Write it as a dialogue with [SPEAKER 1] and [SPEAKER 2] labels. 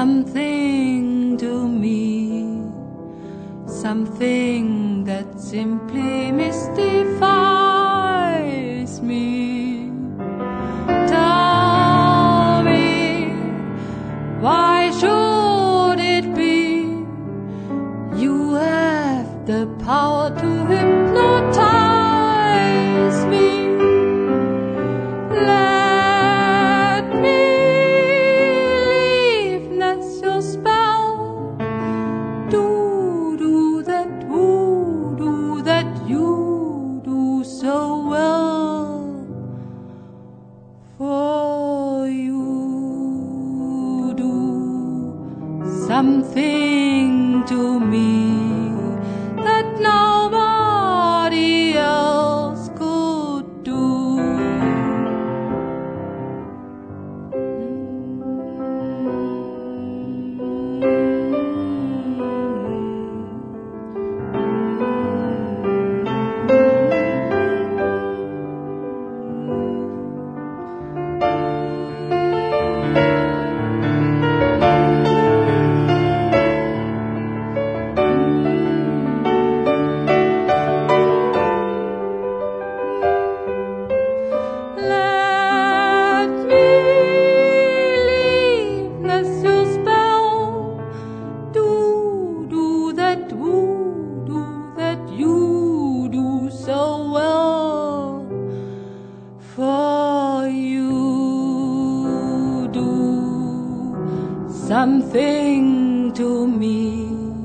[SPEAKER 1] something to me, something that simply mystifies me. Tell me, why should it be you have the power to hypnotize? something to me. something to me.